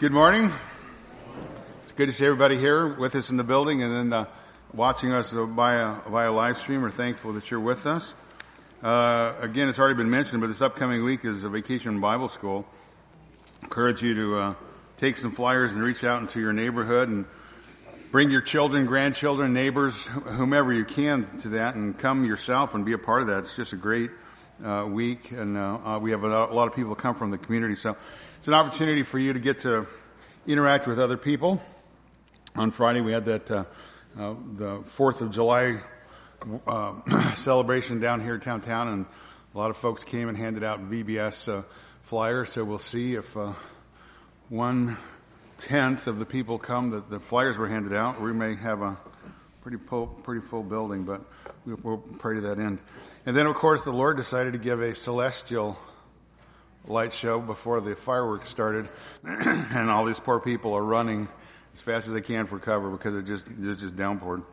Good morning. It's good to see everybody here with us in the building and then uh, watching us via, via live stream. We're thankful that you're with us. Uh, again, it's already been mentioned, but this upcoming week is a vacation Bible school. Encourage you to uh, take some flyers and reach out into your neighborhood and bring your children, grandchildren, neighbors, whomever you can to that and come yourself and be a part of that. It's just a great uh, week, and uh, uh, we have a lot of people come from the community. So it's an opportunity for you to get to interact with other people. On Friday, we had that uh, uh, the Fourth of July uh, celebration down here downtown, and a lot of folks came and handed out VBS flyers. So we'll see if one tenth of the people come that the flyers were handed out. We may have a pretty full, pretty full building, but we'll pray to that end. And then, of course, the Lord decided to give a celestial light show before the fireworks started, and all these poor people are running as fast as they can for cover because it just it just downpoured.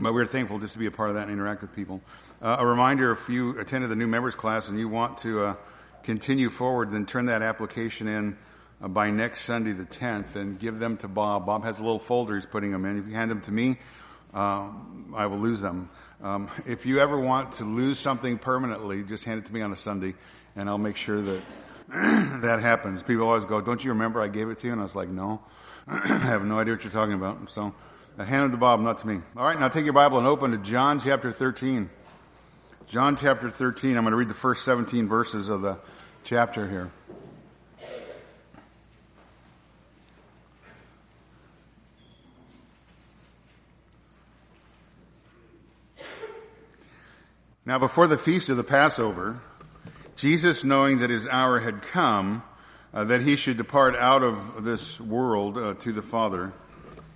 But we're thankful just to be a part of that and interact with people. Uh, a reminder: if you attended the new members class and you want to uh, continue forward, then turn that application in uh, by next Sunday, the 10th, and give them to Bob. Bob has a little folder he's putting them in. If you hand them to me, um, I will lose them. Um, if you ever want to lose something permanently, just hand it to me on a Sunday, and I'll make sure that that happens. People always go, "Don't you remember I gave it to you?" And I was like, "No, I have no idea what you're talking about." So, I hand it to Bob, not to me. All right, now take your Bible and open to John chapter 13. John chapter 13. I'm going to read the first 17 verses of the chapter here. Now, before the feast of the Passover, Jesus, knowing that his hour had come, uh, that he should depart out of this world uh, to the Father,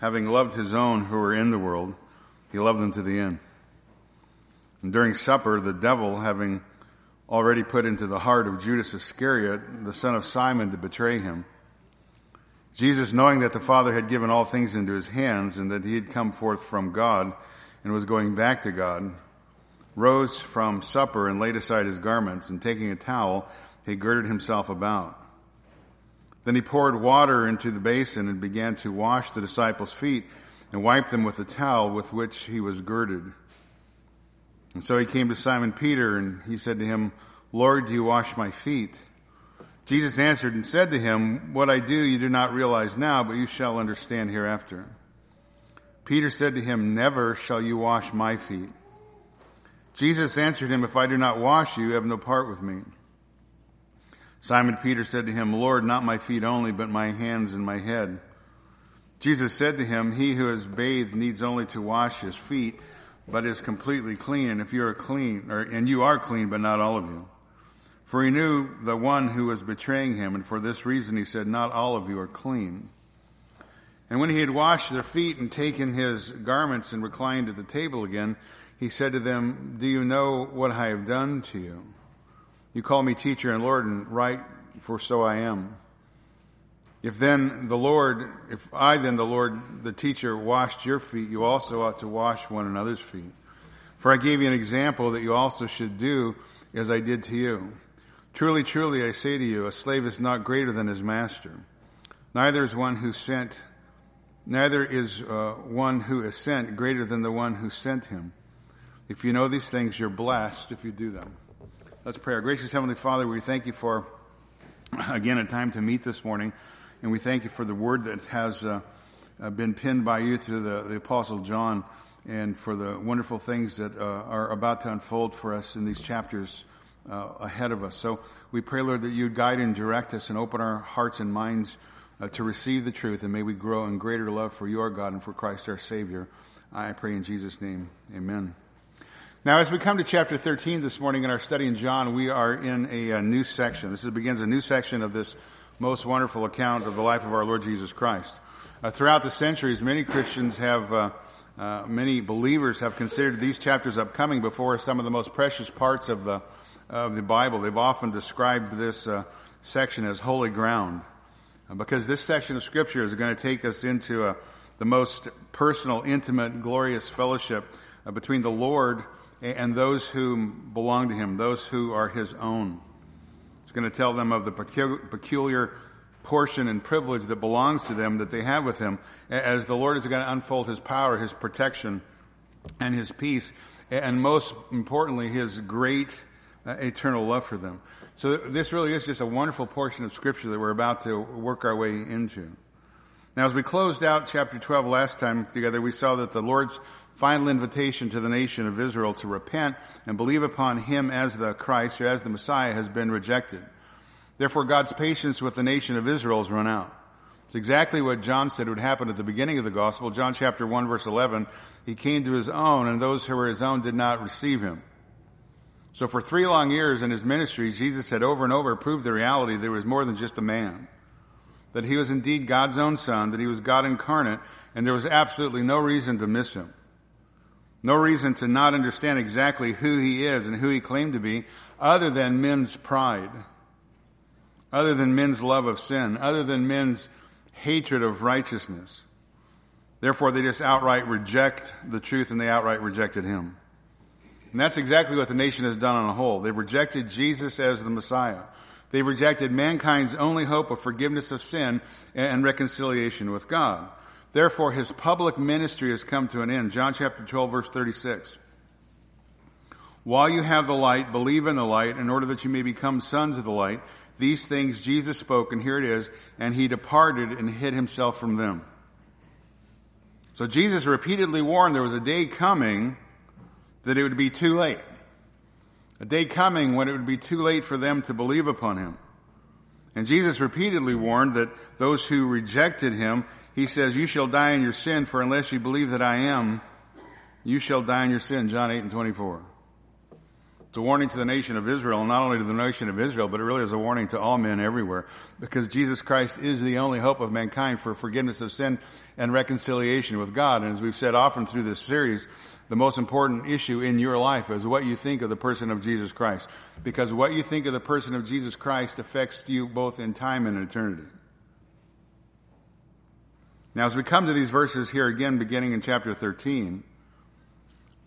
having loved his own who were in the world, he loved them to the end. And during supper, the devil, having already put into the heart of Judas Iscariot, the son of Simon, to betray him, Jesus, knowing that the Father had given all things into his hands and that he had come forth from God and was going back to God, rose from supper and laid aside his garments, and taking a towel, he girded himself about. Then he poured water into the basin and began to wash the disciples' feet and wipe them with the towel with which he was girded. And so he came to Simon Peter and he said to him, Lord, do you wash my feet? Jesus answered and said to him, What I do you do not realize now, but you shall understand hereafter. Peter said to him, Never shall you wash my feet. Jesus answered him, If I do not wash you, you have no part with me. Simon Peter said to him, Lord, not my feet only, but my hands and my head. Jesus said to him, He who is bathed needs only to wash his feet, but is completely clean. And if you are clean, or, and you are clean, but not all of you. For he knew the one who was betraying him, and for this reason he said, Not all of you are clean. And when he had washed their feet and taken his garments and reclined at the table again, he said to them, Do you know what I have done to you? You call me teacher and Lord, and right, for so I am. If then the Lord, if I then the Lord, the teacher, washed your feet, you also ought to wash one another's feet. For I gave you an example that you also should do as I did to you. Truly, truly, I say to you, a slave is not greater than his master. Neither is one who sent, neither is uh, one who is sent greater than the one who sent him. If you know these things, you're blessed if you do them. Let's pray. Our gracious Heavenly Father, we thank you for, again, a time to meet this morning. And we thank you for the word that has uh, uh, been pinned by you through the, the, Apostle John and for the wonderful things that uh, are about to unfold for us in these chapters uh, ahead of us. So we pray, Lord, that you'd guide and direct us and open our hearts and minds uh, to receive the truth. And may we grow in greater love for your God and for Christ our Savior. I pray in Jesus' name. Amen. Now, as we come to chapter 13 this morning in our study in John, we are in a, a new section. This is, begins a new section of this most wonderful account of the life of our Lord Jesus Christ. Uh, throughout the centuries, many Christians have, uh, uh, many believers have considered these chapters upcoming before some of the most precious parts of the, of the Bible. They've often described this uh, section as holy ground uh, because this section of Scripture is going to take us into uh, the most personal, intimate, glorious fellowship between the Lord and those who belong to him, those who are his own. It's going to tell them of the peculiar portion and privilege that belongs to them that they have with him as the Lord is going to unfold his power, his protection, and his peace, and most importantly, his great uh, eternal love for them. So this really is just a wonderful portion of scripture that we're about to work our way into. Now, as we closed out chapter 12 last time together, we saw that the Lord's final invitation to the nation of Israel to repent and believe upon him as the Christ or as the Messiah has been rejected. Therefore, God's patience with the nation of Israel has run out. It's exactly what John said would happen at the beginning of the gospel. John chapter 1 verse 11, he came to his own and those who were his own did not receive him. So for three long years in his ministry, Jesus had over and over proved the reality that he was more than just a man. That he was indeed God's own son, that he was God incarnate, and there was absolutely no reason to miss him. No reason to not understand exactly who he is and who he claimed to be, other than men's pride other than men's love of sin, other than men's hatred of righteousness. Therefore, they just outright reject the truth and they outright rejected him. And that's exactly what the nation has done on a whole. They've rejected Jesus as the Messiah. They've rejected mankind's only hope of forgiveness of sin and reconciliation with God. Therefore, his public ministry has come to an end. John chapter 12 verse 36. While you have the light, believe in the light in order that you may become sons of the light. These things Jesus spoke, and here it is, and he departed and hid himself from them. So Jesus repeatedly warned there was a day coming that it would be too late. A day coming when it would be too late for them to believe upon him. And Jesus repeatedly warned that those who rejected him, he says, you shall die in your sin, for unless you believe that I am, you shall die in your sin. John 8 and 24. It's a warning to the nation of Israel, not only to the nation of Israel, but it really is a warning to all men everywhere, because Jesus Christ is the only hope of mankind for forgiveness of sin and reconciliation with God. And as we've said often through this series, the most important issue in your life is what you think of the person of Jesus Christ. Because what you think of the person of Jesus Christ affects you both in time and eternity. Now, as we come to these verses here again, beginning in chapter 13,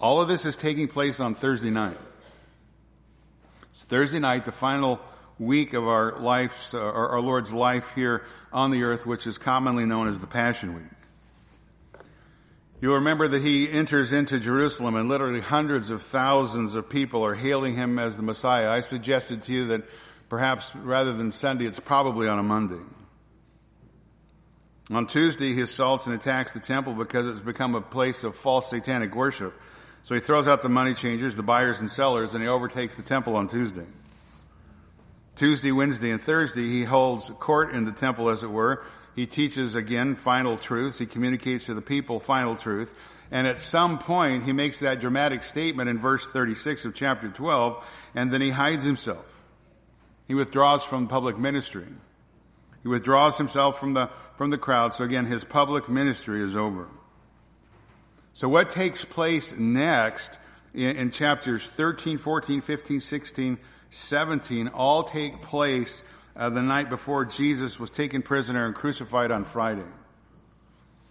all of this is taking place on Thursday night. It's Thursday night, the final week of our life, uh, our Lord's life here on the earth, which is commonly known as the Passion Week. You'll remember that he enters into Jerusalem and literally hundreds of thousands of people are hailing him as the Messiah. I suggested to you that perhaps rather than Sunday, it's probably on a Monday. On Tuesday, he assaults and attacks the temple because it's become a place of false satanic worship. So he throws out the money changers, the buyers and sellers, and he overtakes the temple on Tuesday. Tuesday, Wednesday, and Thursday, he holds court in the temple, as it were. He teaches again final truths. He communicates to the people final truth. And at some point, he makes that dramatic statement in verse 36 of chapter 12, and then he hides himself. He withdraws from public ministry. He withdraws himself from the, from the crowd. So again, his public ministry is over. So what takes place next in, in, chapters 13, 14, 15, 16, 17 all take place uh, the night before Jesus was taken prisoner and crucified on Friday.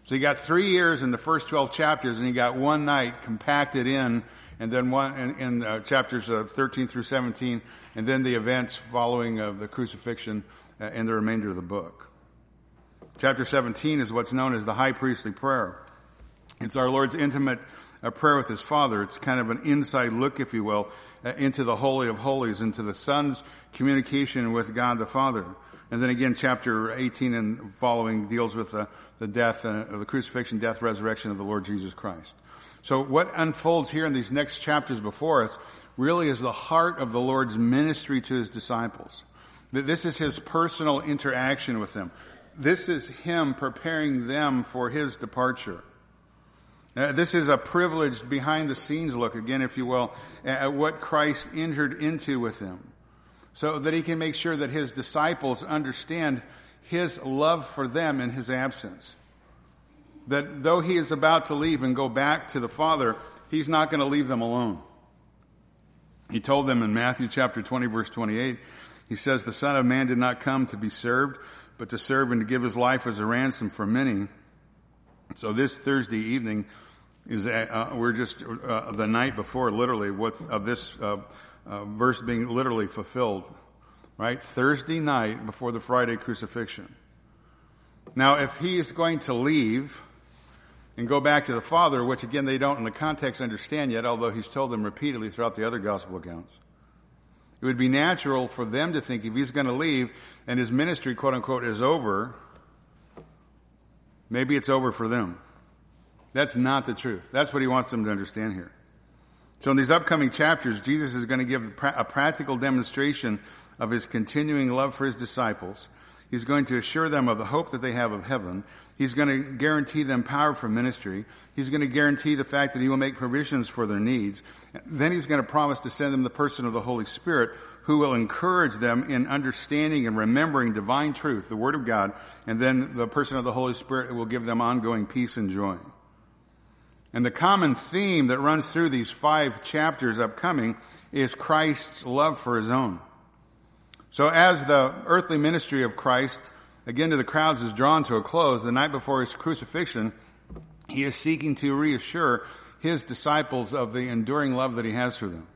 So you got three years in the first 12 chapters and you got one night compacted in and then one in, in uh, chapters uh, 13 through 17 and then the events following of the crucifixion and the remainder of the book. Chapter 17 is what's known as the high priestly prayer. It's our Lord's intimate uh, prayer with His Father. It's kind of an inside look, if you will, uh, into the Holy of Holies, into the Son's communication with God the Father. And then again, chapter 18 and following deals with the, the death, uh, the crucifixion, death, resurrection of the Lord Jesus Christ. So what unfolds here in these next chapters before us really is the heart of the Lord's ministry to His disciples. This is His personal interaction with them. This is Him preparing them for His departure. Uh, this is a privileged behind the scenes look, again, if you will, at what Christ entered into with them. So that he can make sure that his disciples understand his love for them in his absence. That though he is about to leave and go back to the Father, he's not going to leave them alone. He told them in Matthew chapter 20 verse 28, he says, the Son of Man did not come to be served, but to serve and to give his life as a ransom for many. So this Thursday evening, is uh, we're just uh, the night before, literally, what of this uh, uh, verse being literally fulfilled, right? Thursday night before the Friday crucifixion. Now, if he is going to leave and go back to the Father, which again they don't in the context understand yet, although he's told them repeatedly throughout the other gospel accounts, it would be natural for them to think if he's going to leave and his ministry, quote unquote, is over, maybe it's over for them. That's not the truth. That's what he wants them to understand here. So in these upcoming chapters, Jesus is going to give a practical demonstration of his continuing love for his disciples. He's going to assure them of the hope that they have of heaven. He's going to guarantee them power for ministry. He's going to guarantee the fact that he will make provisions for their needs. Then he's going to promise to send them the person of the Holy Spirit who will encourage them in understanding and remembering divine truth, the Word of God. And then the person of the Holy Spirit will give them ongoing peace and joy. And the common theme that runs through these five chapters upcoming is Christ's love for his own. So as the earthly ministry of Christ, again to the crowds, is drawn to a close, the night before his crucifixion, he is seeking to reassure his disciples of the enduring love that he has for them.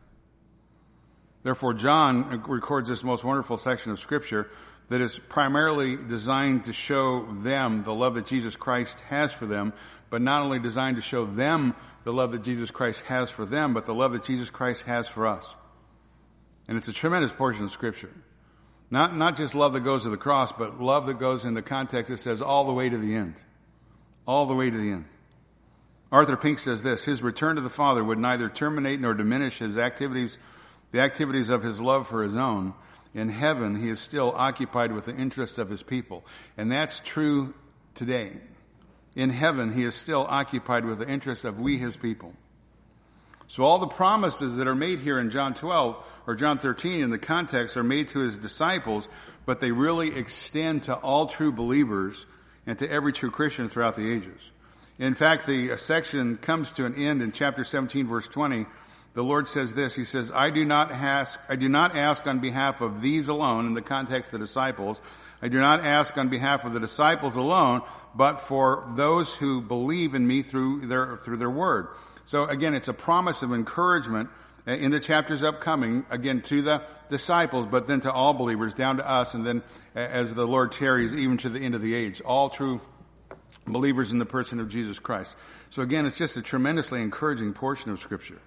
Therefore, John records this most wonderful section of scripture that is primarily designed to show them the love that Jesus Christ has for them, but not only designed to show them the love that Jesus Christ has for them, but the love that Jesus Christ has for us. And it's a tremendous portion of Scripture. Not, not just love that goes to the cross, but love that goes in the context that says all the way to the end. All the way to the end. Arthur Pink says this, his return to the Father would neither terminate nor diminish his activities, the activities of his love for his own. In heaven, he is still occupied with the interests of his people. And that's true today in heaven, he is still occupied with the interests of we, his people. So all the promises that are made here in John 12 or John 13 in the context are made to his disciples, but they really extend to all true believers and to every true Christian throughout the ages. In fact, the section comes to an end in chapter 17 verse 20. The Lord says this, He says, I do not ask, I do not ask on behalf of these alone in the context of the disciples. I do not ask on behalf of the disciples alone, but for those who believe in me through their, through their word. So again, it's a promise of encouragement uh, in the chapters upcoming, again, to the disciples, but then to all believers, down to us, and then uh, as the Lord tarries, even to the end of the age. All true believers in the person of Jesus Christ. So again, it's just a tremendously encouraging portion of Scripture.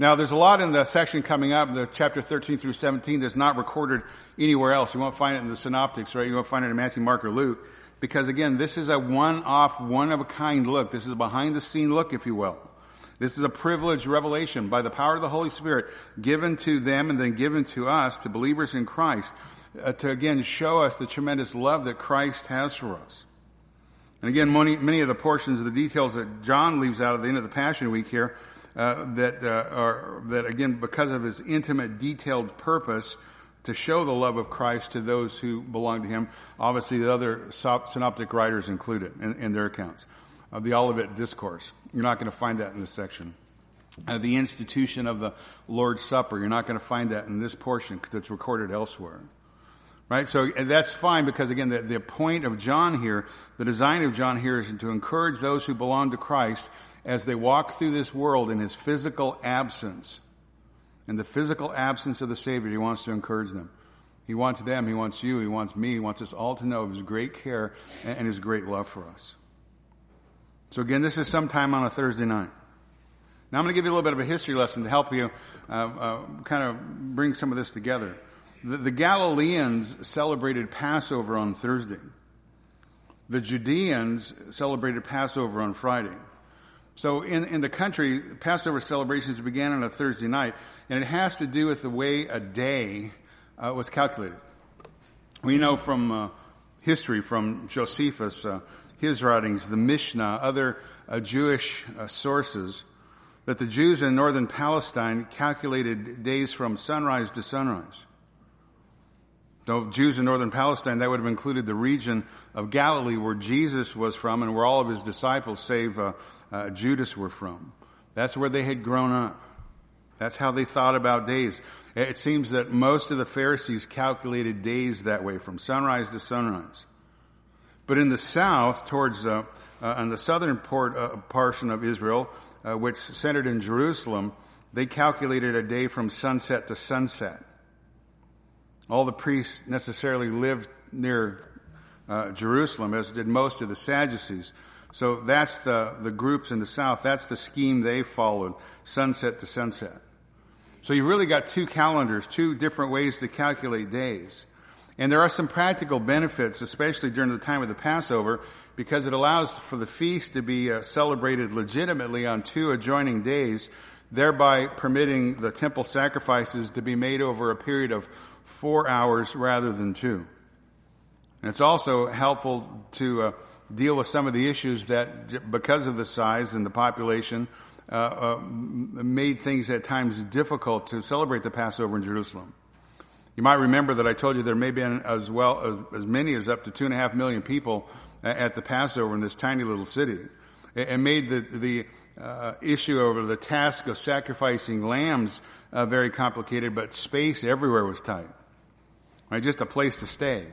Now, there's a lot in the section coming up, the chapter 13 through 17, that's not recorded anywhere else. You won't find it in the synoptics, right? You won't find it in Matthew, Mark, or Luke. Because again, this is a one-off, one-of-a-kind look. This is a behind-the-scene look, if you will. This is a privileged revelation by the power of the Holy Spirit given to them and then given to us, to believers in Christ, uh, to again show us the tremendous love that Christ has for us. And again, many, many of the portions of the details that John leaves out at the end of the Passion Week here uh, that uh, are that again because of his intimate, detailed purpose to show the love of Christ to those who belong to Him. Obviously, the other synoptic writers included in, in their accounts of the Olivet Discourse. You're not going to find that in this section. Uh, the institution of the Lord's Supper. You're not going to find that in this portion because it's recorded elsewhere. Right? So that's fine because again, the, the point of John here, the design of John here is to encourage those who belong to Christ as they walk through this world in his physical absence. In the physical absence of the Savior, he wants to encourage them. He wants them, he wants you, he wants me, he wants us all to know of his great care and his great love for us. So again, this is sometime on a Thursday night. Now I'm going to give you a little bit of a history lesson to help you uh, uh, kind of bring some of this together. The, the Galileans celebrated Passover on Thursday. The Judeans celebrated Passover on Friday. So in, in the country, Passover celebrations began on a Thursday night, and it has to do with the way a day uh, was calculated. We know from uh, history, from Josephus, uh, his writings, the Mishnah, other uh, Jewish uh, sources, that the Jews in northern Palestine calculated days from sunrise to sunrise. Though Jews in northern Palestine, that would have included the region of Galilee where Jesus was from and where all of his disciples, save uh, uh, Judas, were from. That's where they had grown up. That's how they thought about days. It seems that most of the Pharisees calculated days that way, from sunrise to sunrise. But in the south, towards uh, uh, on the southern port, uh, portion of Israel, uh, which centered in Jerusalem, they calculated a day from sunset to sunset. All the priests necessarily lived near uh, Jerusalem, as did most of the Sadducees. So that's the, the groups in the south. That's the scheme they followed, sunset to sunset. So you really got two calendars, two different ways to calculate days. And there are some practical benefits, especially during the time of the Passover, because it allows for the feast to be uh, celebrated legitimately on two adjoining days, thereby permitting the temple sacrifices to be made over a period of four hours rather than two. And it's also helpful to uh, deal with some of the issues that, because of the size and the population, uh, uh, made things at times difficult to celebrate the Passover in Jerusalem. You might remember that I told you there may be as well as, as many as up to two and a half million people at the Passover in this tiny little city. It, made the, the uh, issue over the task of sacrificing lambs uh, very complicated, but space everywhere was tight. Right? Just a place to stay.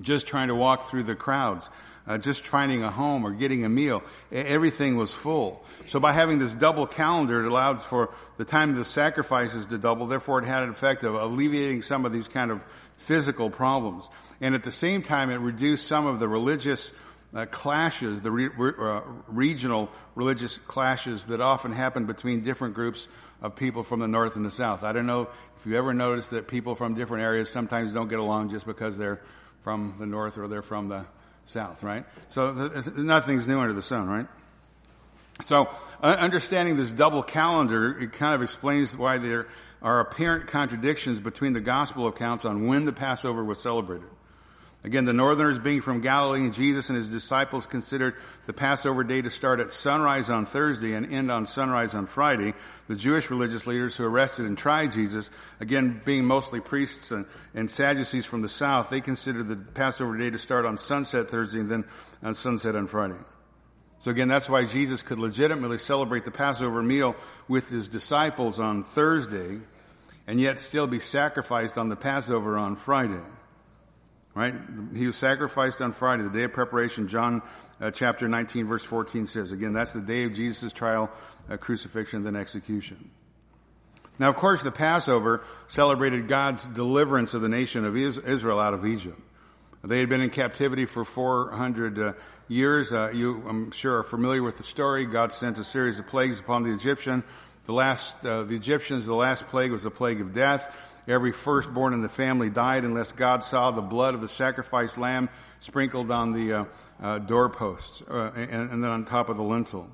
Just trying to walk through the crowds. Uh, just finding a home or getting a meal. Everything was full. So by having this double calendar, it allowed for the time of the sacrifices to double. Therefore, it had an effect of alleviating some of these kind of physical problems. And at the same time, it reduced some of the religious uh, clashes, the re- uh, regional religious clashes that often happen between different groups of people from the north and the south. I don't know if you ever noticed that people from different areas sometimes don't get along just because they're from the north or they're from the south, right? So th- nothing's new under the sun, right? So uh, understanding this double calendar, it kind of explains why there are apparent contradictions between the gospel accounts on when the Passover was celebrated. Again, the northerners being from Galilee and Jesus and his disciples considered the Passover day to start at sunrise on Thursday and end on sunrise on Friday. The Jewish religious leaders who arrested and tried Jesus, again being mostly priests and, and Sadducees from the south, they considered the Passover day to start on sunset Thursday and then on sunset on Friday. So again, that's why Jesus could legitimately celebrate the Passover meal with his disciples on Thursday and yet still be sacrificed on the Passover on Friday. Right? He was sacrificed on Friday, the day of preparation. John uh, chapter 19 verse 14 says, again, that's the day of Jesus' trial, uh, crucifixion, then execution. Now, of course, the Passover celebrated God's deliverance of the nation of Israel out of Egypt. They had been in captivity for 400 uh, years. Uh, you, I'm sure, are familiar with the story. God sent a series of plagues upon the Egyptian. The last, uh, the Egyptians, the last plague was the plague of death. Every firstborn in the family died unless God saw the blood of the sacrificed lamb sprinkled on the uh, uh, doorposts uh, and, and, then on top of the lintel.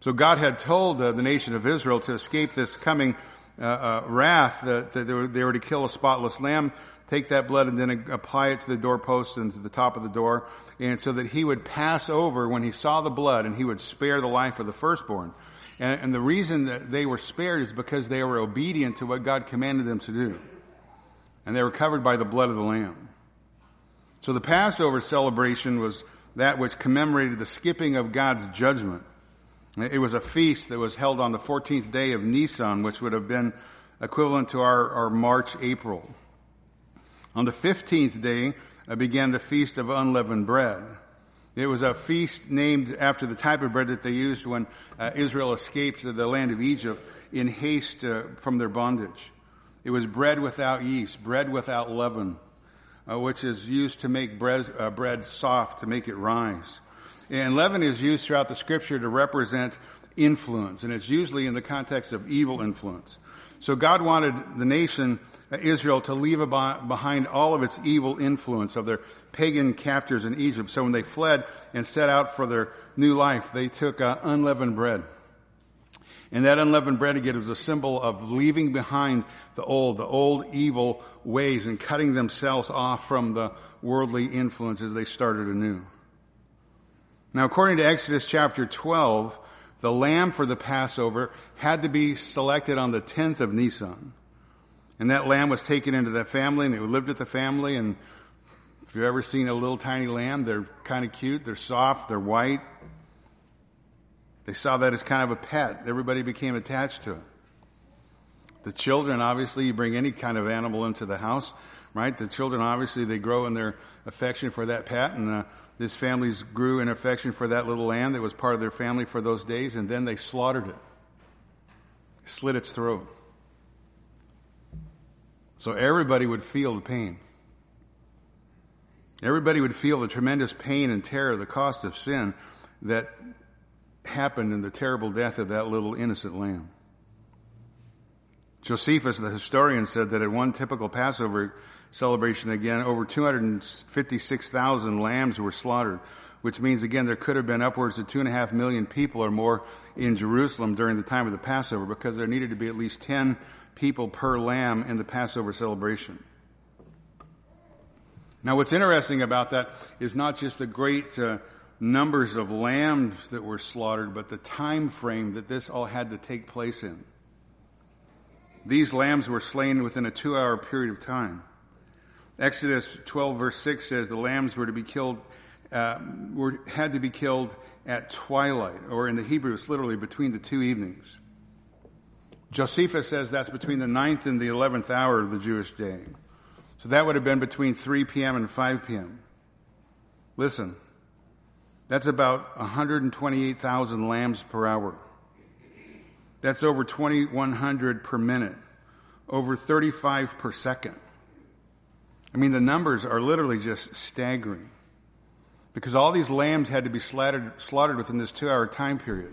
So God had told uh, the nation of Israel to escape this coming uh, uh, wrath that, that they, were, they, were, to kill a spotless lamb, take that blood and then apply it to the doorposts and to the top of the door, and so that he would pass over when he saw the blood and he would spare the life of the firstborn. And, and the reason that they were spared is because they were obedient to what God commanded them to do. And they were covered by the blood of the Lamb. So the Passover celebration was that which commemorated the skipping of God's judgment. It was a feast that was held on the 14th day of Nisan, which would have been equivalent to our, our March, April. On the 15th day uh, began the Feast of Unleavened Bread. It was a feast named after the type of bread that they used when uh, Israel escaped the land of Egypt in haste uh, from their bondage. It was bread without yeast, bread without leaven, uh, which is used to make bread, uh, bread soft, to make it rise. And leaven is used throughout the scripture to represent influence, and it's usually in the context of evil influence. So God wanted the nation Israel to leave behind all of its evil influence of their pagan captors in Egypt. So when they fled and set out for their new life, they took uh, unleavened bread. And that unleavened bread again is a symbol of leaving behind the old, the old evil ways and cutting themselves off from the worldly influences they started anew. Now, according to Exodus chapter 12, the lamb for the Passover had to be selected on the 10th of Nisan. And that lamb was taken into the family and it lived with the family. And if you've ever seen a little tiny lamb, they're kind of cute. They're soft. They're white. They saw that as kind of a pet. Everybody became attached to it. The children, obviously, you bring any kind of animal into the house, right? The children, obviously, they grow in their affection for that pet. And uh, this families grew in affection for that little lamb that was part of their family for those days. And then they slaughtered it, slit its throat. So everybody would feel the pain. Everybody would feel the tremendous pain and terror, the cost of sin that happened in the terrible death of that little innocent lamb. Josephus, the historian, said that at one typical Passover celebration, again, over 256,000 lambs were slaughtered, which means, again, there could have been upwards of two and a half million people or more in Jerusalem during the time of the Passover because there needed to be at least 10 people per lamb in the Passover celebration. Now, what's interesting about that is not just the great uh, numbers of lambs that were slaughtered, but the time frame that this all had to take place in. These lambs were slain within a two hour period of time. Exodus 12 verse 6 says the lambs were to be killed, uh, were, had to be killed at twilight, or in the Hebrew, it's literally between the two evenings. Josephus says that's between the ninth and the eleventh hour of the Jewish day. So that would have been between 3 p.m. and 5 p.m. Listen, that's about 128,000 lambs per hour. That's over 2,100 per minute, over 35 per second. I mean, the numbers are literally just staggering because all these lambs had to be slaughtered, slaughtered within this two hour time period.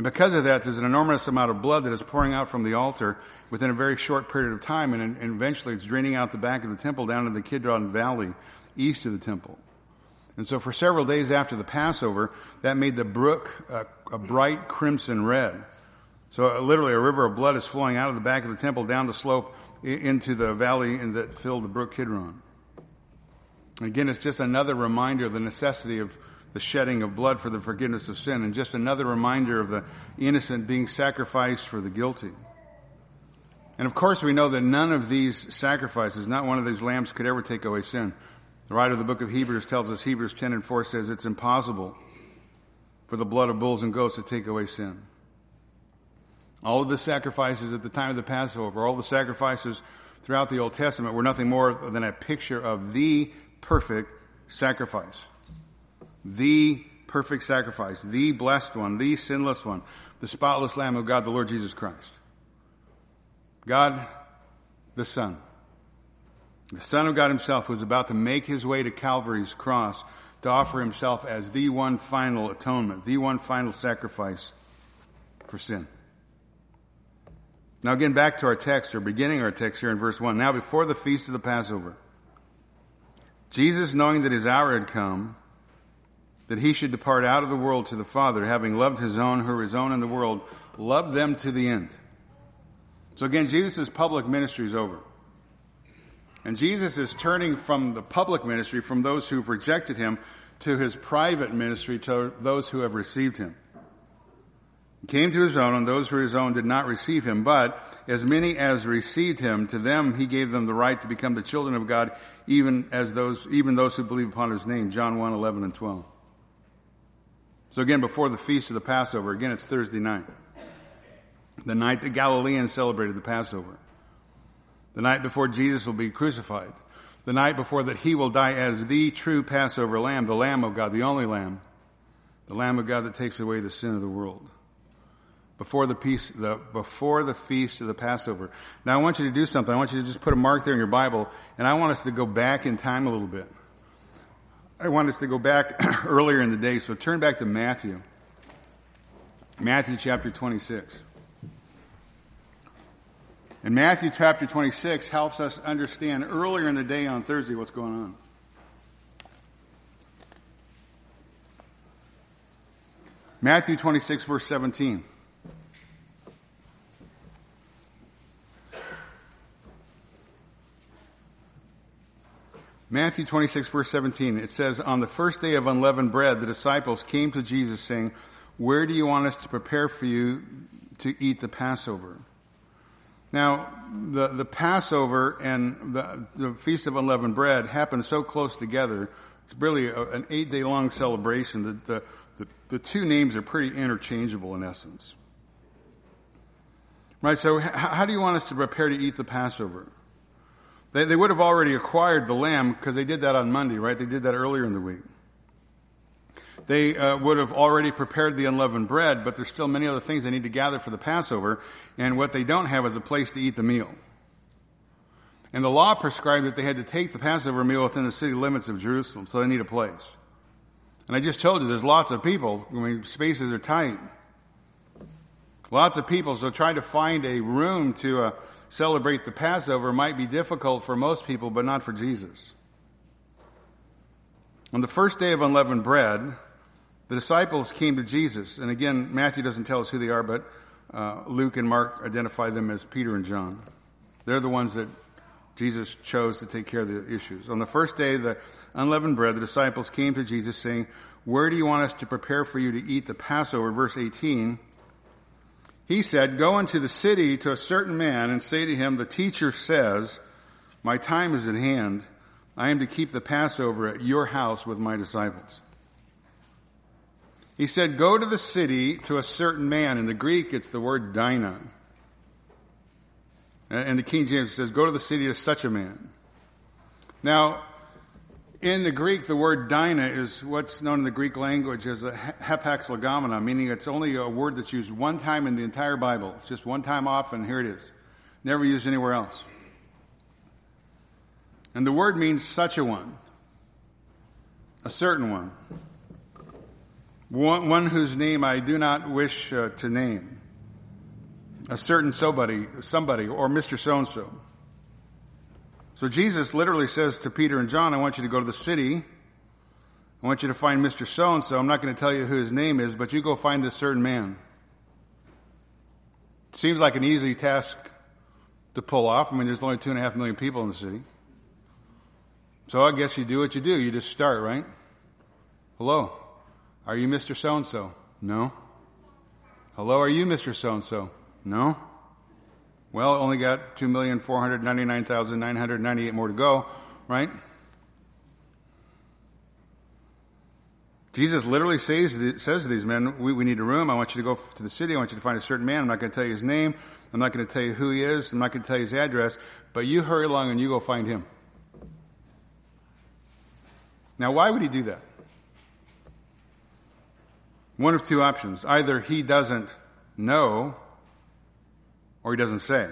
And because of that, there's an enormous amount of blood that is pouring out from the altar within a very short period of time, and, and eventually it's draining out the back of the temple down to the Kidron Valley east of the temple. And so for several days after the Passover, that made the brook a, a bright crimson red. So uh, literally a river of blood is flowing out of the back of the temple down the slope into the valley that filled the brook Kidron. Again, it's just another reminder of the necessity of the shedding of blood for the forgiveness of sin, and just another reminder of the innocent being sacrificed for the guilty. And of course, we know that none of these sacrifices, not one of these lambs, could ever take away sin. The writer of the book of Hebrews tells us, Hebrews 10 and 4 says, it's impossible for the blood of bulls and goats to take away sin. All of the sacrifices at the time of the Passover, all the sacrifices throughout the Old Testament were nothing more than a picture of the perfect sacrifice the perfect sacrifice, the blessed one, the sinless one, the spotless Lamb of God, the Lord Jesus Christ. God, the Son. The Son of God Himself was about to make His way to Calvary's cross to offer Himself as the one final atonement, the one final sacrifice for sin. Now again, back to our text, or beginning our text here in verse 1. Now before the feast of the Passover, Jesus, knowing that His hour had come, that he should depart out of the world to the Father, having loved his own who are his own in the world, loved them to the end. So again, Jesus' public ministry is over. And Jesus is turning from the public ministry, from those who've rejected him, to his private ministry, to those who have received him. He came to his own, and those who were his own did not receive him. But as many as received him, to them he gave them the right to become the children of God, even as those, even those who believe upon his name. John 1, 11 and 12. So again, before the feast of the Passover, again, it's Thursday night. The night that Galileans celebrated the Passover. The night before Jesus will be crucified. The night before that he will die as the true Passover lamb, the Lamb of God, the only Lamb. The Lamb of God that takes away the sin of the world. Before the, peace, the, before the feast of the Passover. Now I want you to do something. I want you to just put a mark there in your Bible, and I want us to go back in time a little bit. I want us to go back earlier in the day, so turn back to Matthew. Matthew chapter 26. And Matthew chapter 26 helps us understand earlier in the day on Thursday what's going on. Matthew 26, verse 17. Matthew 26 verse 17, it says, On the first day of unleavened bread, the disciples came to Jesus saying, Where do you want us to prepare for you to eat the Passover? Now, the, the Passover and the, the Feast of Unleavened Bread happen so close together. It's really a, an eight day long celebration that the, the, the two names are pretty interchangeable in essence. Right, so how do you want us to prepare to eat the Passover? They, they would have already acquired the lamb because they did that on Monday, right? They did that earlier in the week. They uh, would have already prepared the unleavened bread, but there's still many other things they need to gather for the Passover, and what they don't have is a place to eat the meal. And the law prescribed that they had to take the Passover meal within the city limits of Jerusalem, so they need a place. And I just told you there's lots of people. I mean, spaces are tight. Lots of people, so trying to find a room to uh, celebrate the Passover might be difficult for most people, but not for Jesus. On the first day of unleavened bread, the disciples came to Jesus. And again, Matthew doesn't tell us who they are, but uh, Luke and Mark identify them as Peter and John. They're the ones that Jesus chose to take care of the issues. On the first day of the unleavened bread, the disciples came to Jesus saying, Where do you want us to prepare for you to eat the Passover? Verse 18. He said, Go into the city to a certain man and say to him, The teacher says, My time is at hand. I am to keep the Passover at your house with my disciples. He said, Go to the city to a certain man. In the Greek, it's the word dina. And the King James says, go to the city of such a man. Now, in the Greek, the word dina is what's known in the Greek language as a hapax legomena, meaning it's only a word that's used one time in the entire Bible. It's just one time off, and here it is. Never used anywhere else. And the word means such a one, a certain one, one, one whose name I do not wish uh, to name a certain somebody, somebody, or Mr. So and so. So Jesus literally says to Peter and John, I want you to go to the city. I want you to find Mr. So and so. I'm not going to tell you who his name is, but you go find this certain man. It seems like an easy task to pull off. I mean, there's only two and a half million people in the city. So I guess you do what you do. You just start, right? Hello. Are you Mr. So and so? No. Hello, are you Mr. So and so? No? Well, only got 2,499,998 more to go, right? Jesus literally says, says to these men, we, we, need a room. I want you to go to the city. I want you to find a certain man. I'm not going to tell you his name. I'm not going to tell you who he is. I'm not going to tell you his address. But you hurry along and you go find him. Now, why would he do that? One of two options. Either he doesn't know or he doesn't say.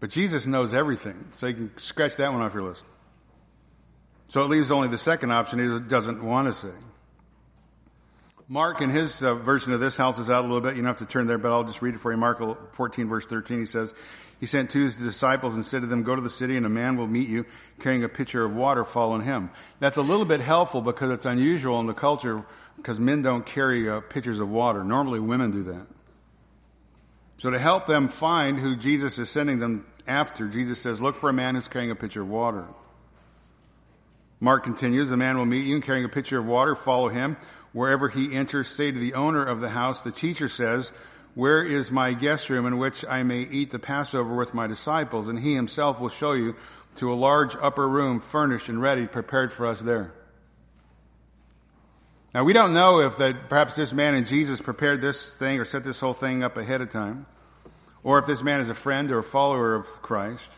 But Jesus knows everything, so you can scratch that one off your list. So it leaves only the second option he doesn't want to say. Mark, in his uh, version of this, us out a little bit. You don't have to turn there, but I'll just read it for you. Mark 14, verse 13, he says, He sent two of his disciples and said to them, Go to the city, and a man will meet you carrying a pitcher of water. Follow him. That's a little bit helpful because it's unusual in the culture because men don't carry uh, pitchers of water. Normally, women do that. So to help them find who Jesus is sending them after, Jesus says, look for a man who's carrying a pitcher of water. Mark continues, the man will meet you and carrying a pitcher of water, follow him. Wherever he enters, say to the owner of the house, the teacher says, where is my guest room in which I may eat the Passover with my disciples? And he himself will show you to a large upper room furnished and ready, prepared for us there. Now, we don't know if that perhaps this man and Jesus prepared this thing or set this whole thing up ahead of time, or if this man is a friend or a follower of Christ,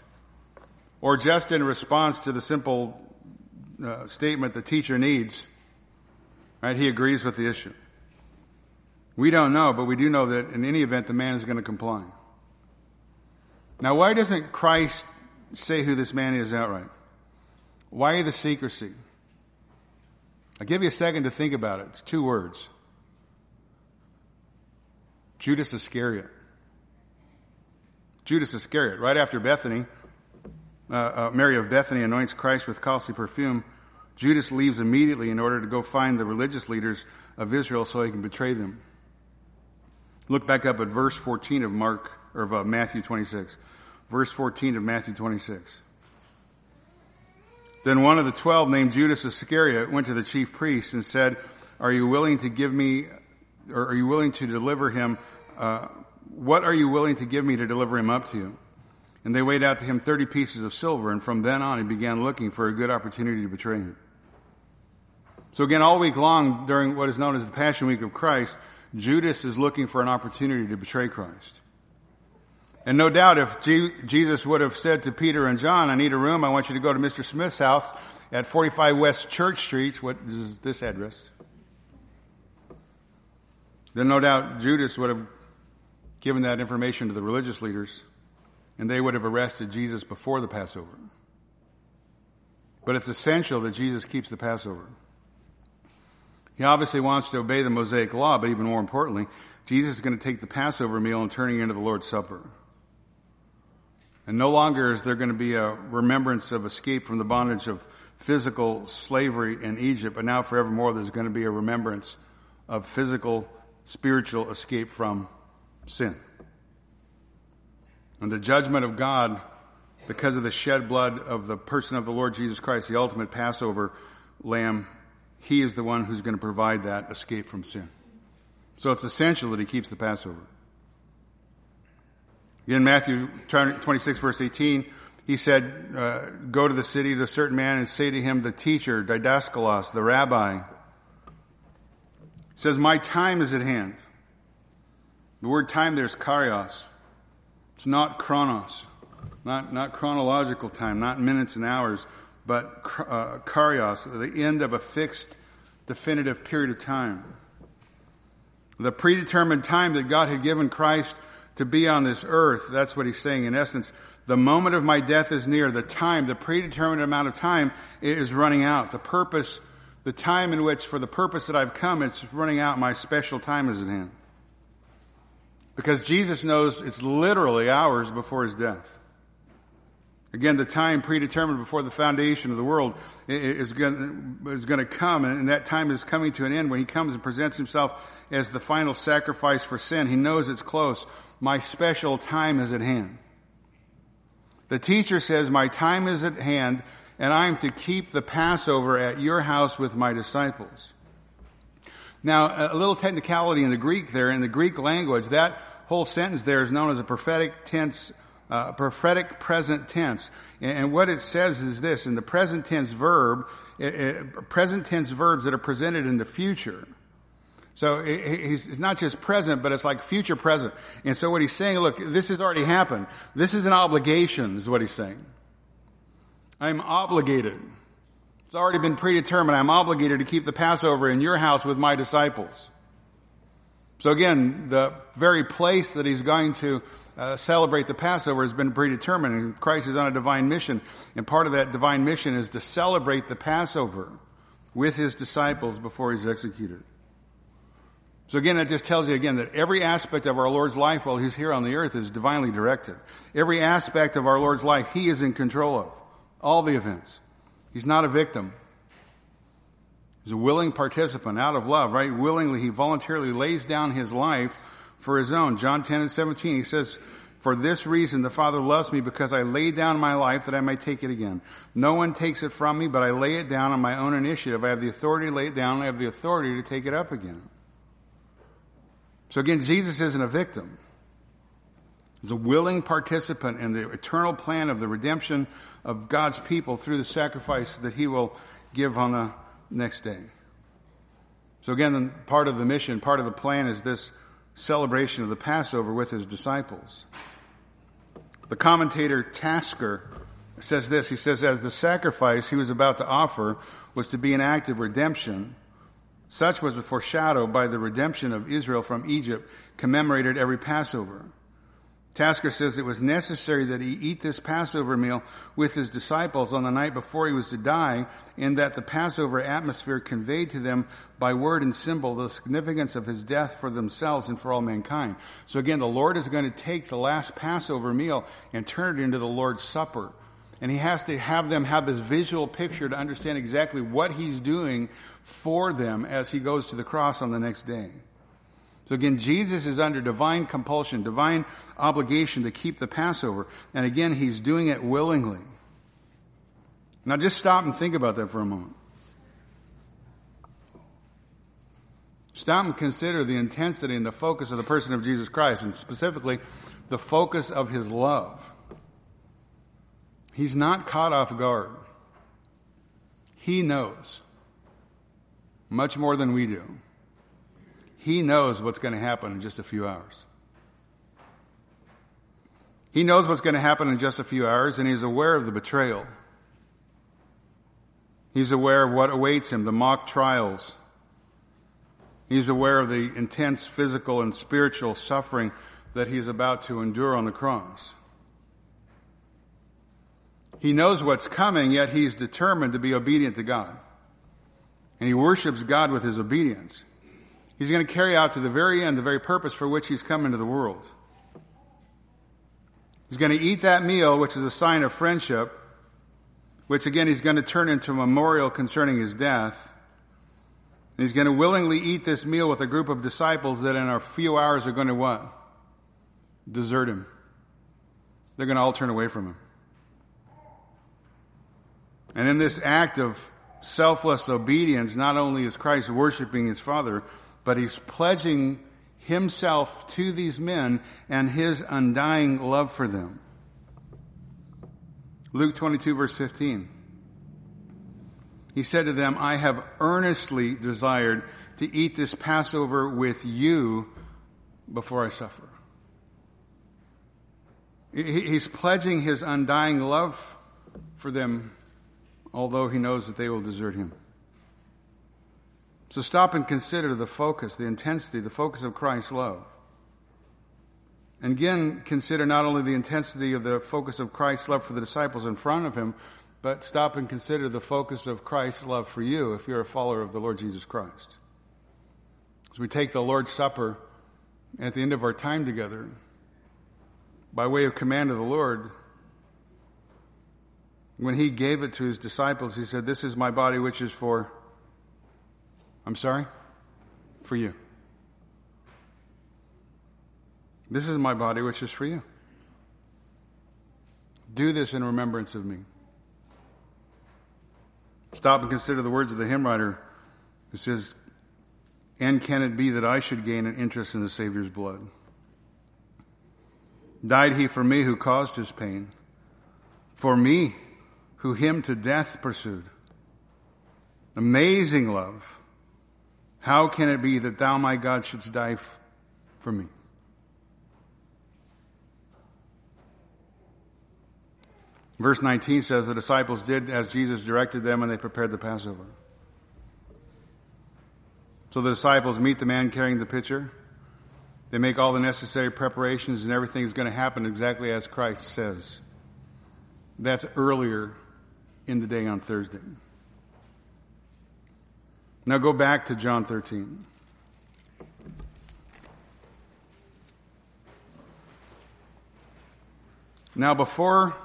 or just in response to the simple uh, statement the teacher needs, right? He agrees with the issue. We don't know, but we do know that in any event, the man is going to comply. Now, why doesn't Christ say who this man is outright? Why the secrecy? I'll give you a second to think about it. It's two words Judas Iscariot. Judas Iscariot, right after Bethany, uh, uh, Mary of Bethany anoints Christ with costly perfume. Judas leaves immediately in order to go find the religious leaders of Israel so he can betray them. Look back up at verse 14 of Mark or of uh, Matthew 26. Verse 14 of Matthew 26. Then one of the twelve, named Judas Iscariot, went to the chief priests and said, Are you willing to give me, or are you willing to deliver him? Uh, what are you willing to give me to deliver him up to you? And they weighed out to him 30 pieces of silver, and from then on he began looking for a good opportunity to betray him. So again, all week long during what is known as the Passion Week of Christ, Judas is looking for an opportunity to betray Christ. And no doubt if G- Jesus would have said to Peter and John, I need a room, I want you to go to Mr. Smith's house at 45 West Church Street, what is this address? Then no doubt Judas would have given that information to the religious leaders. and they would have arrested Jesus before the Passover. But it's essential that Jesus keeps the Passover. He obviously wants to obey the Mosaic law, but even more importantly, Jesus is going to take the Passover meal and turn it into the Lord's Supper. And no longer is there going to be a remembrance of escape from the bondage of physical slavery in Egypt, but now forevermore there's going to be a remembrance of physical, spiritual escape from sin. And the judgment of God, because of the shed blood of the person of the Lord Jesus Christ, the ultimate Passover lamb, he is the one who's going to provide that escape from sin. So it's essential that he keeps the Passover. In Matthew 26 verse 18, he said, uh, go to the city to a certain man and say to him, the teacher, didaskalos, the rabbi, says, my time is at hand. The word time there is kairos. It's not chronos, not, not chronological time, not minutes and hours, but uh, kairos, the end of a fixed, definitive period of time. The predetermined time that God had given Christ to be on this earth, that's what he's saying. In essence, the moment of my death is near. The time, the predetermined amount of time is running out. The purpose, the time in which, for the purpose that I've come, it's running out. My special time is at hand. Because Jesus knows it's literally hours before his death. Again, the time predetermined before the foundation of the world is going, is going to come, and that time is coming to an end when he comes and presents himself as the final sacrifice for sin. He knows it's close. My special time is at hand. The teacher says, My time is at hand, and I am to keep the Passover at your house with my disciples. Now, a little technicality in the Greek there, in the Greek language, that whole sentence there is known as a prophetic tense, uh, prophetic present tense. And, what it says is this, in the present tense verb, it, it, present tense verbs that are presented in the future. So he's not just present, but it's like future present. And so what he's saying, look, this has already happened. This is an obligation, is what he's saying. I'm obligated. It's already been predetermined. I'm obligated to keep the Passover in your house with my disciples. So again, the very place that he's going to uh, celebrate the Passover has been predetermined. And Christ is on a divine mission. And part of that divine mission is to celebrate the Passover with his disciples before he's executed. So again, that just tells you again that every aspect of our Lord's life while He's here on the earth is divinely directed. Every aspect of our Lord's life He is in control of. All the events. He's not a victim. He's a willing participant out of love, right? Willingly, He voluntarily lays down His life for His own. John 10 and 17, He says, for this reason, the Father loves me because I lay down my life that I may take it again. No one takes it from me, but I lay it down on my own initiative. I have the authority to lay it down. I have the authority to take it up again. So again, Jesus isn't a victim. He's a willing participant in the eternal plan of the redemption of God's people through the sacrifice that he will give on the next day. So again, part of the mission, part of the plan is this celebration of the Passover with his disciples. The commentator Tasker says this. He says, as the sacrifice he was about to offer was to be an act of redemption, such was a foreshadow by the redemption of Israel from Egypt, commemorated every Passover. Tasker says it was necessary that he eat this Passover meal with his disciples on the night before he was to die, and that the Passover atmosphere conveyed to them by word and symbol the significance of his death for themselves and for all mankind. So again, the Lord is going to take the last Passover meal and turn it into the Lord's Supper. And he has to have them have this visual picture to understand exactly what he's doing for them as he goes to the cross on the next day. So again, Jesus is under divine compulsion, divine obligation to keep the Passover. And again, he's doing it willingly. Now just stop and think about that for a moment. Stop and consider the intensity and the focus of the person of Jesus Christ, and specifically the focus of his love. He's not caught off guard. He knows much more than we do. He knows what's going to happen in just a few hours. He knows what's going to happen in just a few hours, and he's aware of the betrayal. He's aware of what awaits him, the mock trials. He's aware of the intense physical and spiritual suffering that he's about to endure on the cross. He knows what's coming, yet he's determined to be obedient to God. And he worships God with his obedience. He's going to carry out to the very end the very purpose for which he's come into the world. He's going to eat that meal, which is a sign of friendship, which again he's going to turn into a memorial concerning his death. And he's going to willingly eat this meal with a group of disciples that in a few hours are going to what? Desert him. They're going to all turn away from him. And in this act of selfless obedience, not only is Christ worshiping his Father, but he's pledging himself to these men and his undying love for them. Luke 22, verse 15. He said to them, I have earnestly desired to eat this Passover with you before I suffer. He's pledging his undying love for them although he knows that they will desert him. So stop and consider the focus, the intensity, the focus of Christ's love. And again, consider not only the intensity of the focus of Christ's love for the disciples in front of him, but stop and consider the focus of Christ's love for you if you're a follower of the Lord Jesus Christ. As we take the Lord's Supper at the end of our time together, by way of command of the Lord, when he gave it to his disciples, he said, This is my body, which is for, I'm sorry, for you. This is my body, which is for you. Do this in remembrance of me. Stop and consider the words of the hymn writer who says, And can it be that I should gain an interest in the Savior's blood? Died he for me who caused his pain? For me who him to death pursued. Amazing love. How can it be that thou, my God, shouldst die f- for me? Verse 19 says the disciples did as Jesus directed them and they prepared the Passover. So the disciples meet the man carrying the pitcher. They make all the necessary preparations and everything is going to happen exactly as Christ says. That's earlier in the day on Thursday. Now go back to John 13. Now, before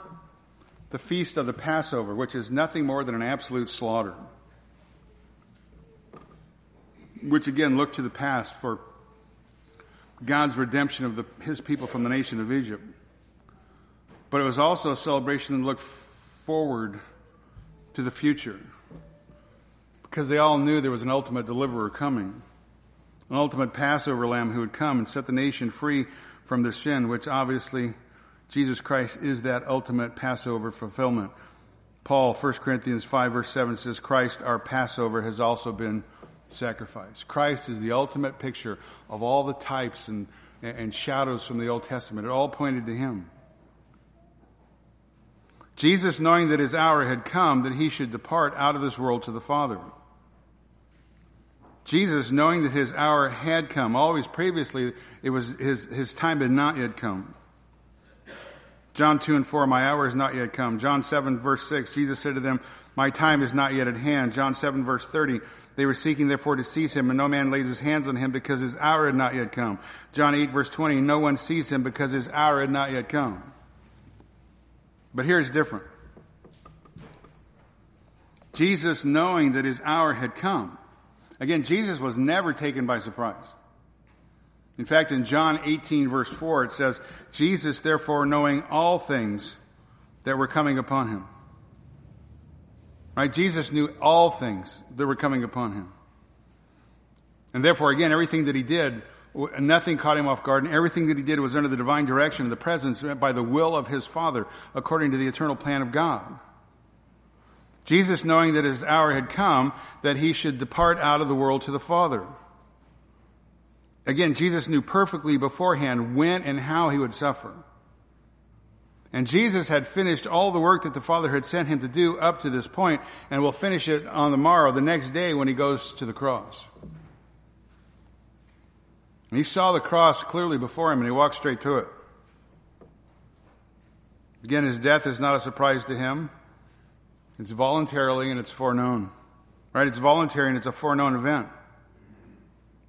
the feast of the Passover, which is nothing more than an absolute slaughter, which again looked to the past for God's redemption of the, his people from the nation of Egypt. But it was also a celebration that looked forward to the future because they all knew there was an ultimate deliverer coming, an ultimate Passover lamb who would come and set the nation free from their sin, which obviously Jesus Christ is that ultimate Passover fulfillment. Paul, 1 Corinthians 5 verse 7 says, Christ, our Passover, has also been sacrificed. Christ is the ultimate picture of all the types and, and shadows from the Old Testament. It all pointed to Him. Jesus, knowing that his hour had come, that he should depart out of this world to the Father. Jesus, knowing that his hour had come, always previously, it was his, his time had not yet come. John 2 and 4, my hour has not yet come. John 7 verse 6, Jesus said to them, my time is not yet at hand. John 7 verse 30, they were seeking therefore to seize him, and no man lays his hands on him because his hour had not yet come. John 8 verse 20, no one sees him because his hour had not yet come. But here's different. Jesus knowing that his hour had come. Again, Jesus was never taken by surprise. In fact, in John 18 verse 4, it says, Jesus therefore knowing all things that were coming upon him. Right? Jesus knew all things that were coming upon him. And therefore, again, everything that he did Nothing caught him off guard, and everything that he did was under the divine direction of the presence uh, by the will of his Father, according to the eternal plan of God. Jesus, knowing that his hour had come, that he should depart out of the world to the Father. Again, Jesus knew perfectly beforehand when and how he would suffer. And Jesus had finished all the work that the Father had sent him to do up to this point, and will finish it on the morrow, the next day when he goes to the cross. And he saw the cross clearly before him and he walked straight to it. Again, his death is not a surprise to him. It's voluntarily and it's foreknown. Right? It's voluntary and it's a foreknown event.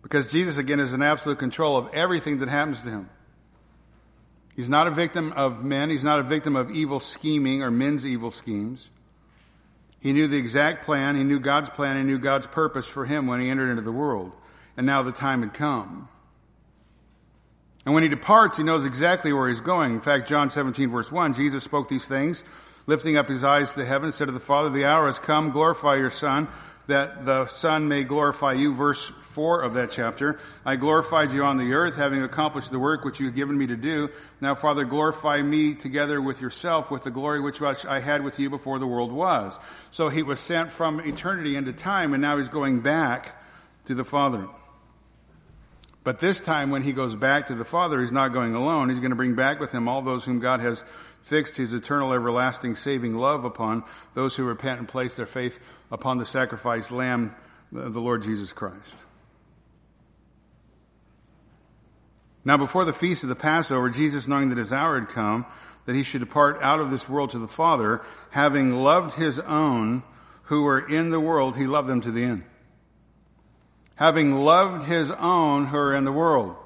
Because Jesus, again, is in absolute control of everything that happens to him. He's not a victim of men. He's not a victim of evil scheming or men's evil schemes. He knew the exact plan. He knew God's plan. He knew God's purpose for him when he entered into the world. And now the time had come. And when he departs, he knows exactly where he's going. In fact, John 17 verse 1, Jesus spoke these things, lifting up his eyes to heaven, said to the Father, the hour has come, glorify your Son, that the Son may glorify you. Verse 4 of that chapter. I glorified you on the earth, having accomplished the work which you have given me to do. Now, Father, glorify me together with yourself with the glory which I had with you before the world was. So he was sent from eternity into time, and now he's going back to the Father. But this time, when he goes back to the Father, he's not going alone. He's going to bring back with him all those whom God has fixed his eternal, everlasting, saving love upon, those who repent and place their faith upon the sacrificed Lamb, the Lord Jesus Christ. Now, before the feast of the Passover, Jesus, knowing that his hour had come, that he should depart out of this world to the Father, having loved his own who were in the world, he loved them to the end. Having loved his own who are in the world.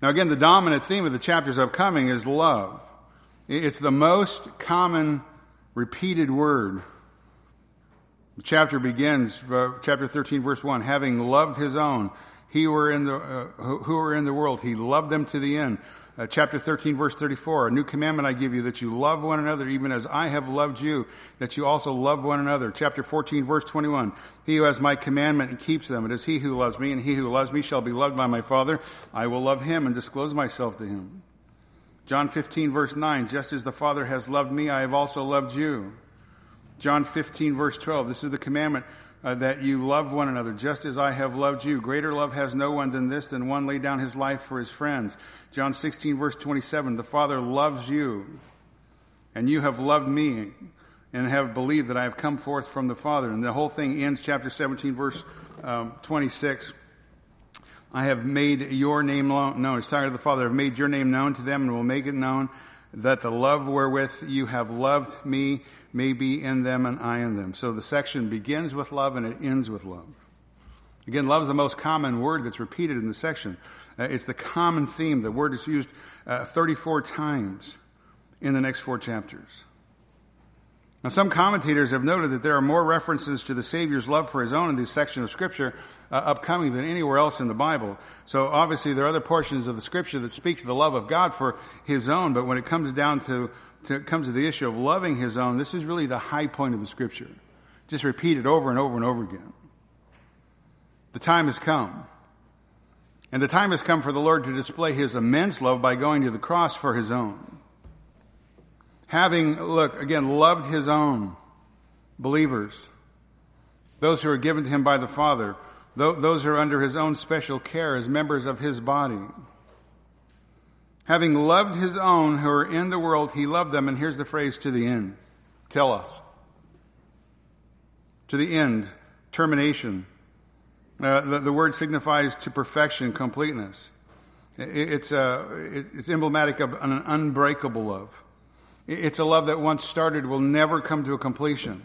Now, again, the dominant theme of the chapters upcoming is love. It's the most common repeated word the chapter begins, uh, chapter 13, verse 1, having loved his own, he were in the, uh, who were in the world, he loved them to the end. Uh, chapter 13, verse 34, a new commandment I give you that you love one another even as I have loved you, that you also love one another. Chapter 14, verse 21, he who has my commandment and keeps them, it is he who loves me, and he who loves me shall be loved by my Father. I will love him and disclose myself to him. John 15, verse 9, just as the Father has loved me, I have also loved you. John 15, verse 12. This is the commandment uh, that you love one another, just as I have loved you. Greater love has no one than this, than one lay down his life for his friends. John 16, verse 27. The Father loves you, and you have loved me, and have believed that I have come forth from the Father. And the whole thing ends, chapter 17, verse um, 26. I have made your name known. No, it's talking to the Father. I have made your name known to them and will make it known that the love wherewith you have loved me may be in them and I in them. So the section begins with love and it ends with love. Again, love is the most common word that's repeated in the section. Uh, it's the common theme. The word is used uh, 34 times in the next four chapters. Now, some commentators have noted that there are more references to the Savior's love for his own in this section of Scripture uh, upcoming than anywhere else in the Bible. So obviously there are other portions of the Scripture that speak to the love of God for his own, but when it comes down to, to comes to the issue of loving his own, this is really the high point of the Scripture. Just repeat it over and over and over again. The time has come. And the time has come for the Lord to display his immense love by going to the cross for his own having, look, again, loved his own believers, those who are given to him by the Father, those who are under his own special care as members of his body. Having loved his own who are in the world, he loved them, and here's the phrase to the end. Telos. To the end, termination. Uh, the, the, word signifies to perfection, completeness. It, it's, uh, it, it's emblematic of an unbreakable love. It's a love that once started will never come to a completion.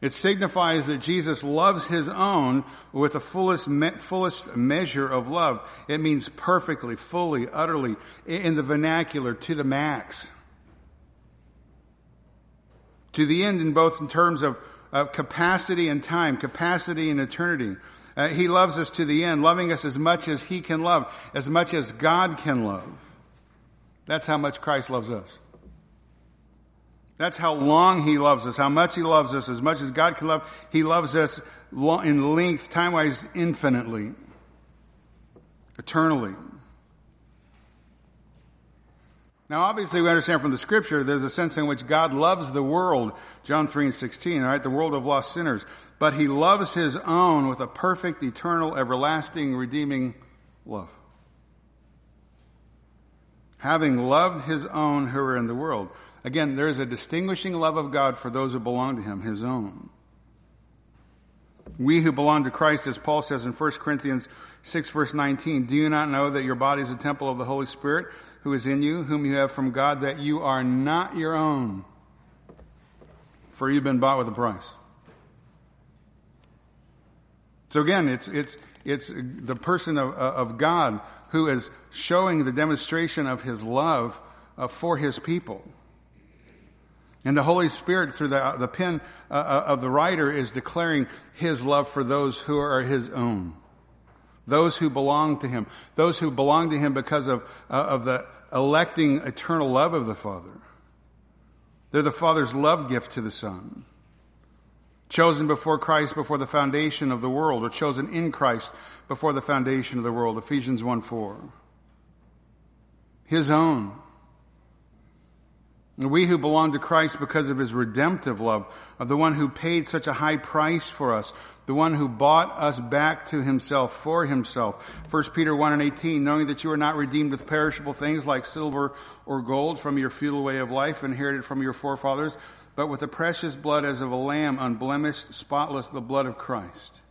It signifies that Jesus loves his own with the fullest, me- fullest measure of love. It means perfectly, fully, utterly, in the vernacular, to the max. To the end in both in terms of, of capacity and time, capacity and eternity. Uh, he loves us to the end, loving us as much as he can love, as much as God can love. That's how much Christ loves us. That's how long He loves us, how much He loves us, as much as God can love. He loves us in length, time wise, infinitely, eternally. Now, obviously, we understand from the scripture there's a sense in which God loves the world, John 3 and 16, all right, the world of lost sinners. But he loves his own with a perfect, eternal, everlasting, redeeming love having loved his own who are in the world. Again, there is a distinguishing love of God for those who belong to him, his own. We who belong to Christ, as Paul says in 1 Corinthians 6 verse 19, do you not know that your body is a temple of the Holy Spirit who is in you, whom you have from God, that you are not your own? For you've been bought with a price. So again, it's, it's, it's the person of, of God who is showing the demonstration of his love uh, for his people. And the Holy Spirit, through the, the pen uh, uh, of the writer, is declaring his love for those who are his own. Those who belong to him. Those who belong to him because of, uh, of the electing eternal love of the Father. They're the Father's love gift to the Son. Chosen before Christ, before the foundation of the world, or chosen in Christ before the foundation of the world. Ephesians 1 4. His own. And we who belong to Christ because of his redemptive love, of the one who paid such a high price for us, the one who bought us back to himself for himself. 1 Peter 1 and 18, knowing that you are not redeemed with perishable things like silver or gold from your futile way of life inherited from your forefathers, but with the precious blood as of a lamb, unblemished, spotless, the blood of Christ.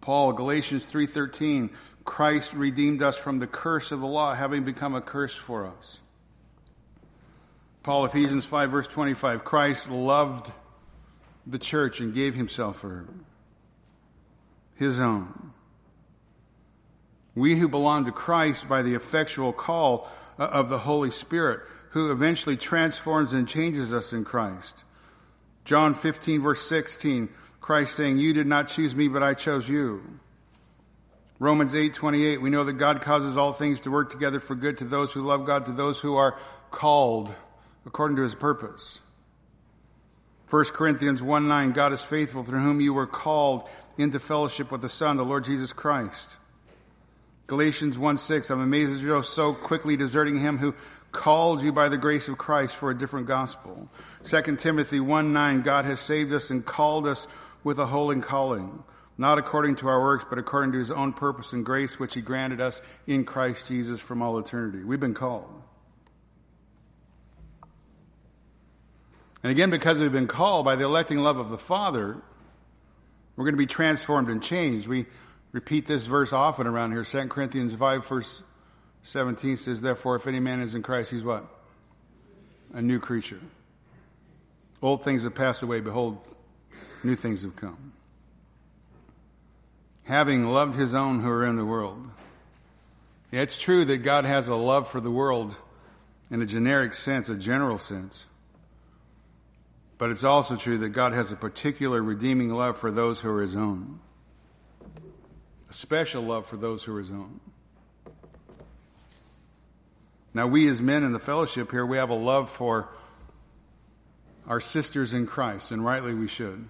Paul, Galatians 3:13, Christ redeemed us from the curse of the law, having become a curse for us. Paul, Ephesians 5, verse 25, Christ loved the church and gave himself for her, his own. We who belong to Christ by the effectual call uh, of the Holy Spirit, who eventually transforms and changes us in Christ. John 15, verse 16, Christ saying, You did not choose me, but I chose you. Romans 8, 28, we know that God causes all things to work together for good to those who love God, to those who are called according to his purpose. 1 Corinthians 1 9, God is faithful through whom you were called into fellowship with the Son, the Lord Jesus Christ. Galatians 1 6, I'm amazed that you're so quickly deserting him who called you by the grace of Christ for a different gospel. 2 Timothy 1 9, God has saved us and called us with a holy calling, not according to our works, but according to his own purpose and grace, which he granted us in Christ Jesus from all eternity. We've been called. And again, because we've been called by the electing love of the Father, we're going to be transformed and changed. We repeat this verse often around here. 2 Corinthians 5, verse 17 says, Therefore, if any man is in Christ, he's what? A new creature. Old things have passed away. Behold, new things have come. Having loved his own who are in the world. Yeah, it's true that God has a love for the world in a generic sense, a general sense. But it's also true that God has a particular redeeming love for those who are his own. A special love for those who are his own. Now, we as men in the fellowship here, we have a love for our sisters in Christ, and rightly we should.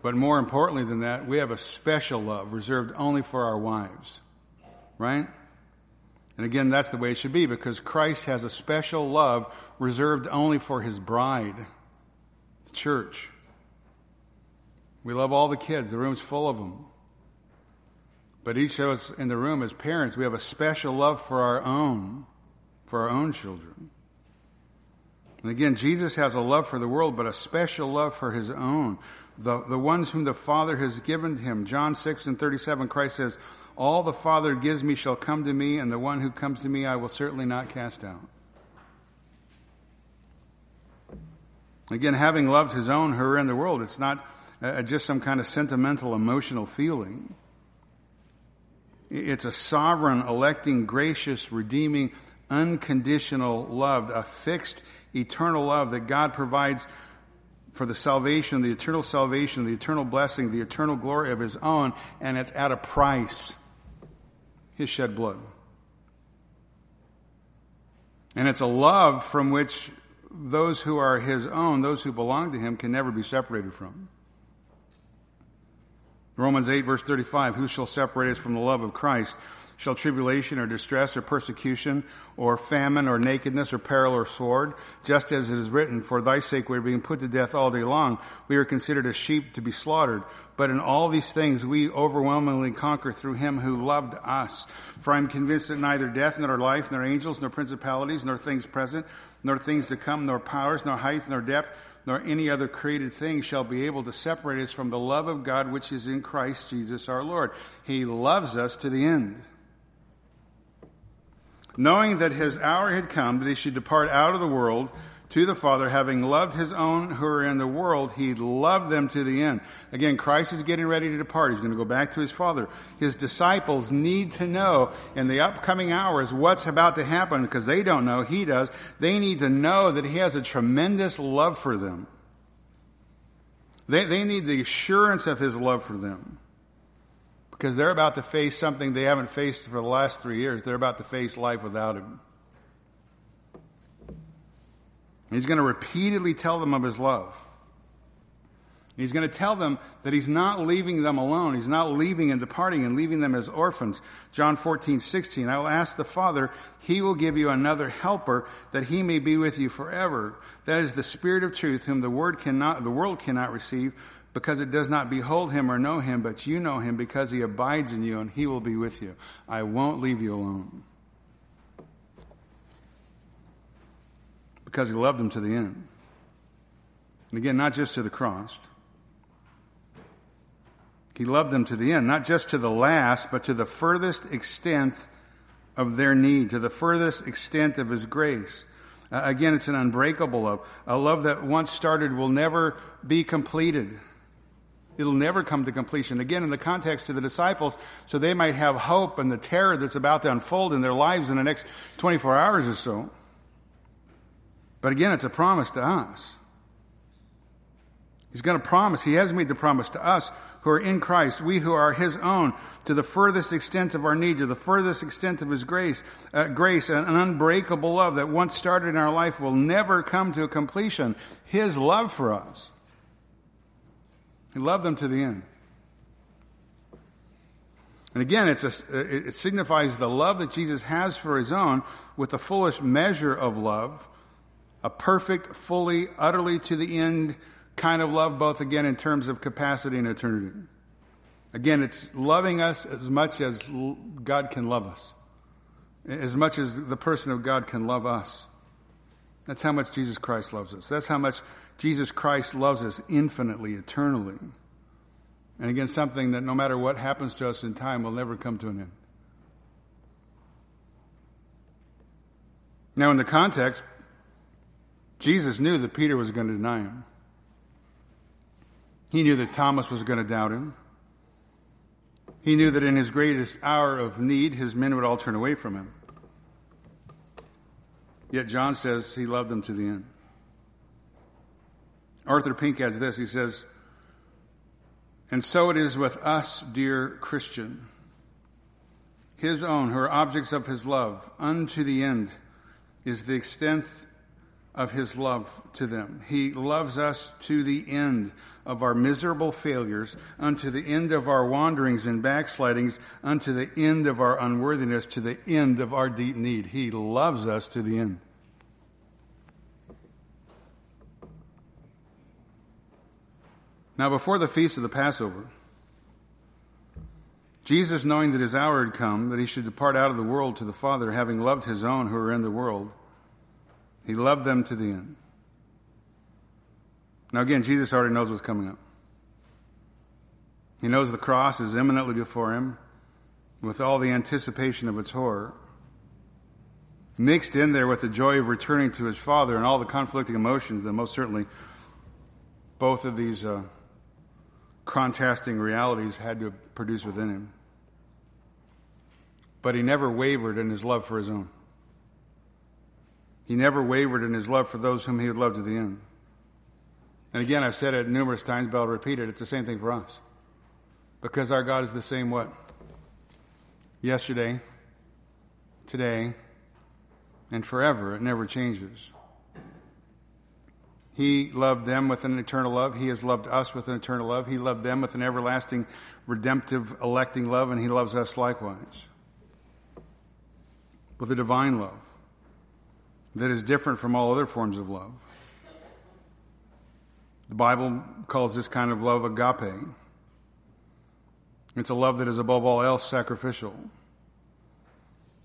But more importantly than that, we have a special love reserved only for our wives. Right? And again, that's the way it should be because Christ has a special love reserved only for his bride, the church. We love all the kids, the room's full of them. But each of us in the room as parents, we have a special love for our own, for our own children. And again, Jesus has a love for the world, but a special love for his own. The, the ones whom the Father has given him. John 6 and 37, Christ says, all the Father gives me shall come to me, and the one who comes to me I will certainly not cast out. Again, having loved his own who are in the world, it's not uh, just some kind of sentimental, emotional feeling. It's a sovereign, electing, gracious, redeeming, unconditional love, a fixed, eternal love that God provides for the salvation, the eternal salvation, the eternal blessing, the eternal glory of his own, and it's at a price his shed blood. And it's a love from which those who are his own, those who belong to him, can never be separated from. Romans 8, verse 35 Who shall separate us from the love of Christ? Shall tribulation or distress or persecution or famine or nakedness or peril or sword? Just as it is written, For thy sake we are being put to death all day long. We are considered as sheep to be slaughtered. But in all these things we overwhelmingly conquer through him who loved us. For I am convinced that neither death, nor life, nor angels, nor principalities, nor things present, nor things to come, nor powers, nor height, nor depth, nor any other created thing shall be able to separate us from the love of God which is in Christ Jesus our Lord. He loves us to the end. Knowing that his hour had come that he should depart out of the world, to the Father, having loved his own who are in the world, he loved them to the end. Again, Christ is getting ready to depart. He's going to go back to his Father. His disciples need to know in the upcoming hours what's about to happen because they don't know. He does. They need to know that he has a tremendous love for them. They, they need the assurance of his love for them because they're about to face something they haven't faced for the last three years. They're about to face life without him. He's going to repeatedly tell them of his love. He's going to tell them that he's not leaving them alone. He's not leaving and departing and leaving them as orphans. John 14, 16. I will ask the Father, he will give you another helper that he may be with you forever. That is the Spirit of truth whom the word cannot, the world cannot receive because it does not behold him or know him, but you know him because he abides in you and he will be with you. I won't leave you alone. because he loved them to the end. And again, not just to the cross. He loved them to the end, not just to the last, but to the furthest extent of their need, to the furthest extent of his grace. Uh, again, it's an unbreakable love. A love that once started will never be completed. It'll never come to completion. Again, in the context of the disciples, so they might have hope and the terror that's about to unfold in their lives in the next 24 hours or so. But again, it's a promise to us. He's going to promise. He has made the promise to us who are in Christ, we who are His own, to the furthest extent of our need, to the furthest extent of His grace, uh, grace, an unbreakable love that once started in our life will never come to a completion. His love for us. He loved them to the end. And again, a, it signifies the love that Jesus has for His own with the fullest measure of love a perfect, fully, utterly to the end kind of love, both again in terms of capacity and eternity. Again, it's loving us as much as God can love us, as much as the person of God can love us. That's how much Jesus Christ loves us. That's how much Jesus Christ loves us infinitely, eternally. And again, something that no matter what happens to us in time will never come to an end. Now, in the context, Jesus knew that Peter was going to deny him. He knew that Thomas was going to doubt him. He knew that in his greatest hour of need, his men would all turn away from him. Yet John says he loved them to the end. Arthur Pink adds this. He says, And so it is with us, dear Christian. His own, who are objects of his love, unto the end, is the extent of his love to them. He loves us to the end of our miserable failures, unto the end of our wanderings and backslidings, unto the end of our unworthiness, to the end of our deep need. He loves us to the end. Now, before the feast of the Passover, Jesus, knowing that his hour had come, that he should depart out of the world to the Father, having loved his own who were in the world, he loved them to the end. Now, again, Jesus already knows what's coming up. He knows the cross is imminently before him with all the anticipation of its horror. Mixed in there with the joy of returning to his Father and all the conflicting emotions that most certainly both of these uh, contrasting realities had to produce within him. But he never wavered in his love for his own. He never wavered in his love for those whom he had loved to the end. And again, I've said it numerous times, but I'll repeat it. It's the same thing for us. Because our God is the same what? Yesterday, today, and forever. It never changes. He loved them with an eternal love. He has loved us with an eternal love. He loved them with an everlasting, redemptive, electing love, and He loves us likewise. With a divine love that is different from all other forms of love. The Bible calls this kind of love agape. It's a love that is above all else sacrificial.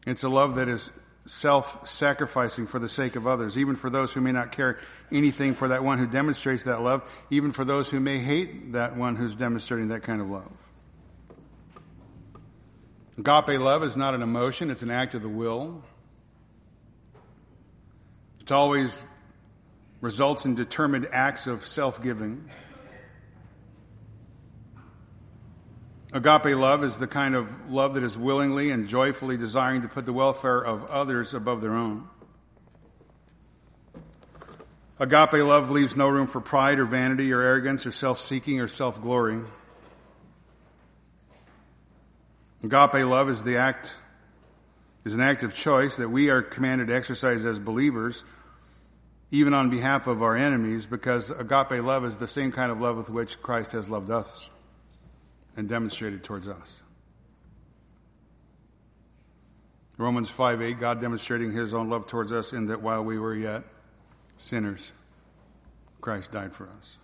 It's a love that is self sacrificing for the sake of others, even for those who may not care anything for that one who demonstrates that love, even for those who may hate that one who's demonstrating that kind of love. Agape love is not an emotion, it's an act of the will. It always results in determined acts of self giving. Agape love is the kind of love that is willingly and joyfully desiring to put the welfare of others above their own. Agape love leaves no room for pride or vanity or arrogance or self seeking or self glory. Agape love is the act is an act of choice that we are commanded to exercise as believers, even on behalf of our enemies, because agape love is the same kind of love with which Christ has loved us and demonstrated towards us. Romans 5 8, God demonstrating his own love towards us in that while we were yet sinners, Christ died for us.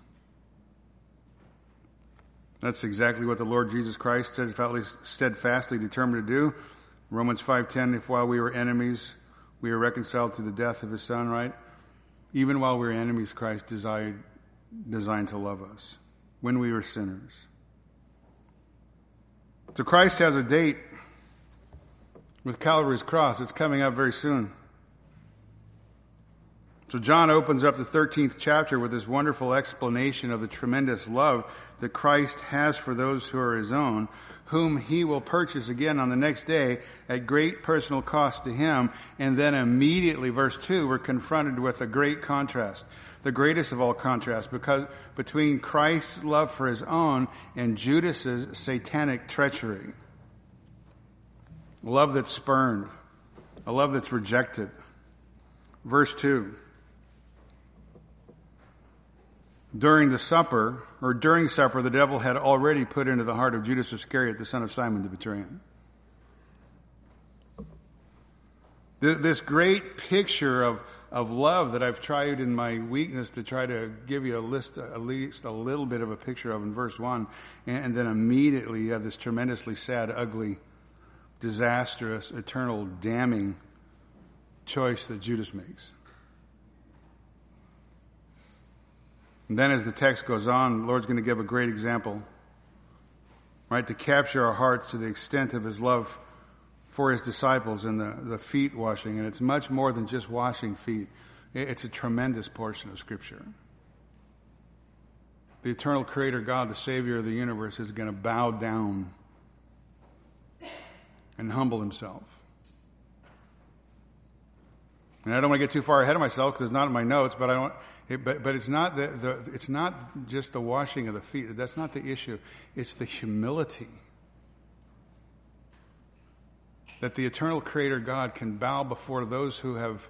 That's exactly what the Lord Jesus Christ steadfastly determined to do. Romans 5:10 if while we were enemies we were reconciled through the death of his son, right? Even while we were enemies Christ desired designed to love us when we were sinners. So Christ has a date with Calvary's cross. It's coming up very soon. So John opens up the 13th chapter with this wonderful explanation of the tremendous love that Christ has for those who are his own, whom he will purchase again on the next day at great personal cost to him. And then immediately, verse 2, we're confronted with a great contrast the greatest of all contrasts because between Christ's love for his own and Judas's satanic treachery. Love that's spurned, a love that's rejected. Verse 2. During the supper, or during supper, the devil had already put into the heart of Judas Iscariot, the son of Simon, to betray him. This great picture of of love that I've tried in my weakness to try to give you a list, at least a little bit of a picture of in verse 1. And, then immediately you have this tremendously sad, ugly, disastrous, eternal, damning choice that Judas makes. And then as the text goes on, the Lord's going to give a great example, right, to capture our hearts to the extent of his love for his disciples in the, the feet washing. And it's much more than just washing feet, it's a tremendous portion of Scripture. The eternal Creator God, the Savior of the universe, is going to bow down and humble himself. And I don't want to get too far ahead of myself because it's not in my notes, but I don't. It, but, but it's not the, the, it's not just the washing of the feet. That's not the issue. It's the humility that the eternal creator God can bow before those who have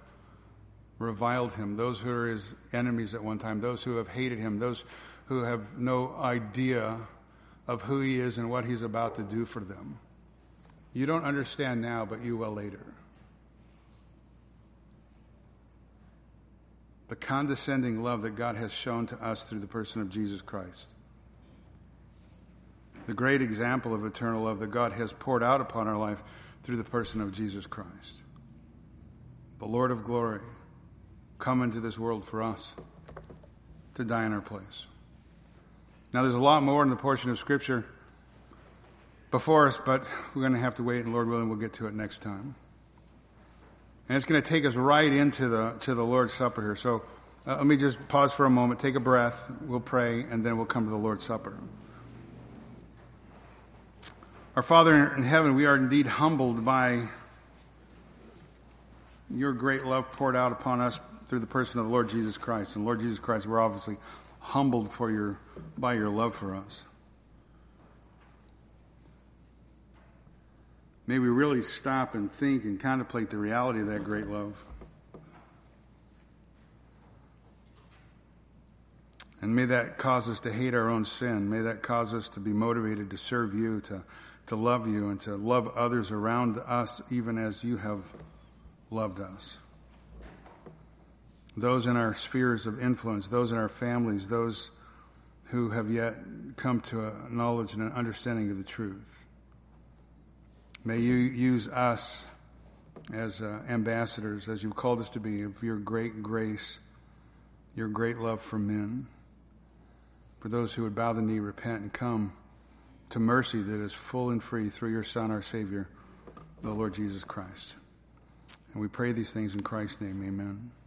reviled him, those who are his enemies at one time, those who have hated him, those who have no idea of who he is and what he's about to do for them. You don't understand now, but you will later. The condescending love that God has shown to us through the person of Jesus Christ. The great example of eternal love that God has poured out upon our life through the person of Jesus Christ. The Lord of glory, come into this world for us to die in our place. Now, there's a lot more in the portion of Scripture before us, but we're going to have to wait, and Lord willing, we'll get to it next time. And it's going to take us right into the to the Lord's Supper here. So uh, let me just pause for a moment, take a breath, we'll pray, and then we'll come to the Lord's Supper. Our Father in heaven, we are indeed humbled by your great love poured out upon us through the person of the Lord Jesus Christ. And Lord Jesus Christ, we're obviously humbled for your, by your love for us. May we really stop and think and contemplate the reality of that great love. And may that cause us to hate our own sin. May that cause us to be motivated to serve you, to to love you and to love others around us even as you have loved us. Those in our spheres of influence, those in our families, those who have yet come to a knowledge and an understanding of the truth. May you use us as uh, ambassadors, as you've called us to be, of your great grace, your great love for men, for those who would bow the knee, repent, and come to mercy that is full and free through your Son, our Savior, the Lord Jesus Christ. And we pray these things in Christ's name. Amen.